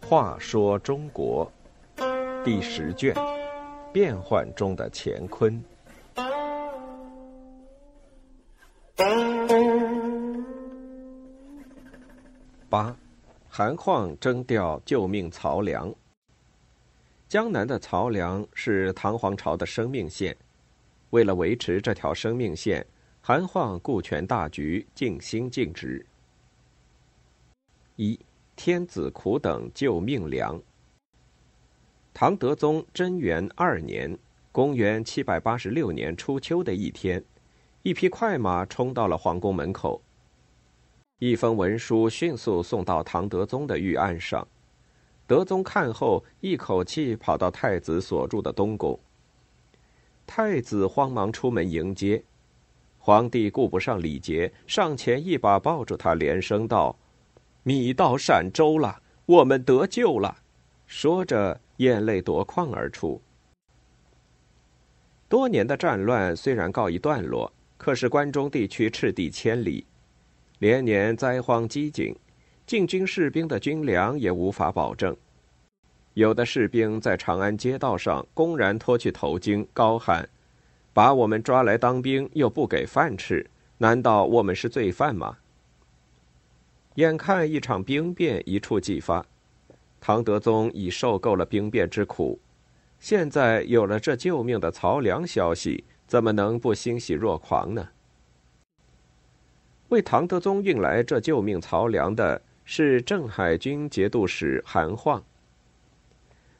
话说中国第十卷：变幻中的乾坤。八，韩况征调救命曹良。江南的曹良是唐皇朝的生命线，为了维持这条生命线，韩晃顾全大局，尽心尽职。一，天子苦等救命粮。唐德宗贞元二年（公元786年）初秋的一天，一匹快马冲到了皇宫门口。一封文书迅速送到唐德宗的御案上，德宗看后，一口气跑到太子所住的东宫。太子慌忙出门迎接，皇帝顾不上礼节，上前一把抱住他，连声道：“米到陕州了，我们得救了。”说着，眼泪夺眶而出。多年的战乱虽然告一段落，可是关中地区赤地千里。连年灾荒饥馑，禁军士兵的军粮也无法保证。有的士兵在长安街道上公然脱去头巾，高喊：“把我们抓来当兵，又不给饭吃，难道我们是罪犯吗？”眼看一场兵变一触即发，唐德宗已受够了兵变之苦，现在有了这救命的曹良消息，怎么能不欣喜若狂呢？为唐德宗运来这救命曹粮的是镇海军节度使韩晃。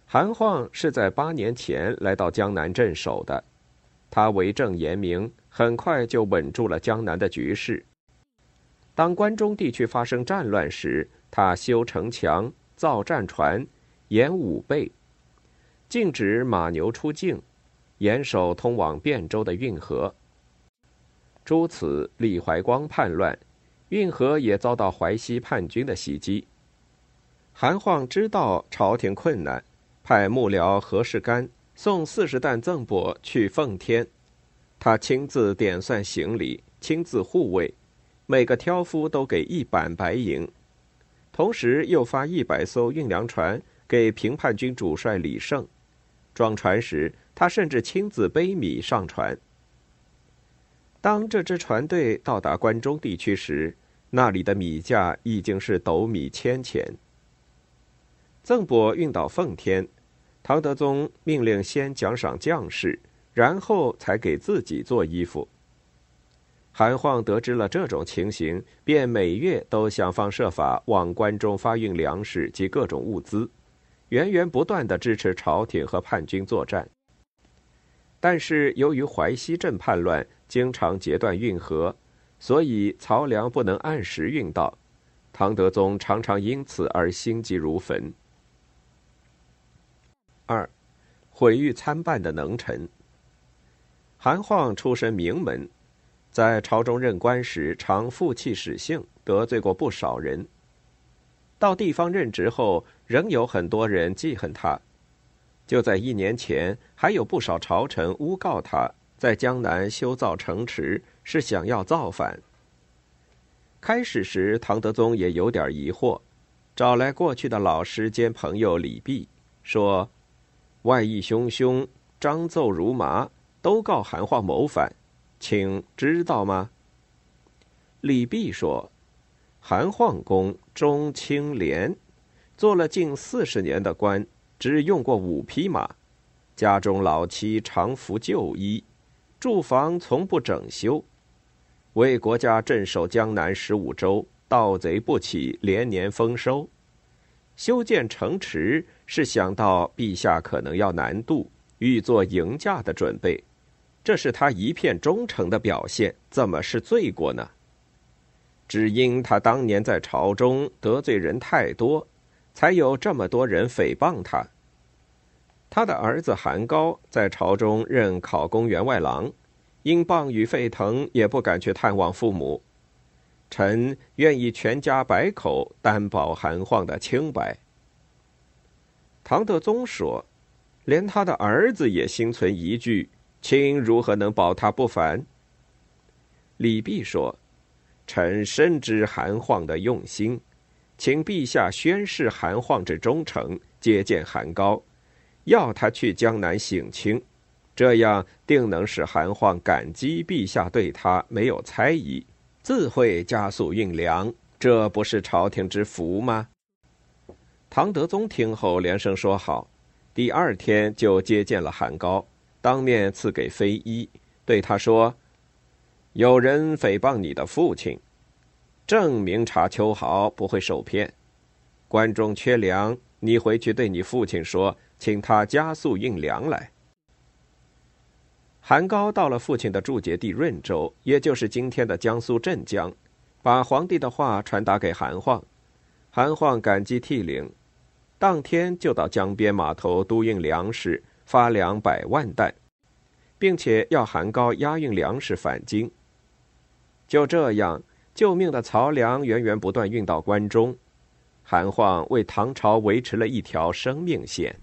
韩晃是在八年前来到江南镇守的，他为政严明，很快就稳住了江南的局势。当关中地区发生战乱时，他修城墙、造战船、严武备，禁止马牛出境，严守通往汴州的运河。诸此，李怀光叛乱，运河也遭到淮西叛军的袭击。韩晃知道朝廷困难，派幕僚何世干送四十担赠帛去奉天，他亲自点算行李，亲自护卫，每个挑夫都给一板白银，同时又发一百艘运粮船给平叛军主帅李胜。装船时，他甚至亲自背米上船。当这支船队到达关中地区时，那里的米价已经是斗米千钱。赠帛运到奉天，唐德宗命令先奖赏将士，然后才给自己做衣服。韩晃得知了这种情形，便每月都想方设法往关中发运粮食及各种物资，源源不断的支持朝廷和叛军作战。但是由于淮西镇叛乱，经常截断运河，所以漕粮不能按时运到，唐德宗常常因此而心急如焚。二，毁誉参半的能臣。韩晃出身名门，在朝中任官时常负气使性，得罪过不少人。到地方任职后，仍有很多人记恨他。就在一年前，还有不少朝臣诬告他。在江南修造城池，是想要造反。开始时，唐德宗也有点疑惑，找来过去的老师兼朋友李泌，说：“外义汹汹，章奏如麻，都告韩晃谋反，请知道吗？”李泌说：“韩晃公中清廉，做了近四十年的官，只用过五匹马，家中老妻常服旧衣。”住房从不整修，为国家镇守江南十五州，盗贼不起，连年丰收。修建城池是想到陛下可能要南渡，欲做迎驾的准备，这是他一片忠诚的表现，怎么是罪过呢？只因他当年在朝中得罪人太多，才有这么多人诽谤他。他的儿子韩高在朝中任考功员外郎，因谤语沸腾，也不敢去探望父母。臣愿意全家百口担保韩晃的清白。唐德宗说：“连他的儿子也心存疑惧，卿如何能保他不反？”李泌说：“臣深知韩晃的用心，请陛下宣示韩晃之忠诚，接见韩高，要他去江南省亲，这样定能使韩晃感激陛下对他没有猜疑，自会加速运粮。这不是朝廷之福吗？”唐德宗听后连声说好，第二天就接见了韩高，当面赐给飞衣，对他说。有人诽谤你的父亲，正明察秋毫，不会受骗。关中缺粮，你回去对你父亲说，请他加速运粮来。韩高到了父亲的驻节地润州，也就是今天的江苏镇江，把皇帝的话传达给韩晃。韩晃感激涕零，当天就到江边码头督运粮食，发粮百万担，并且要韩高押运粮食返京。就这样，救命的漕粮源源不断运到关中，韩晃为唐朝维持了一条生命线。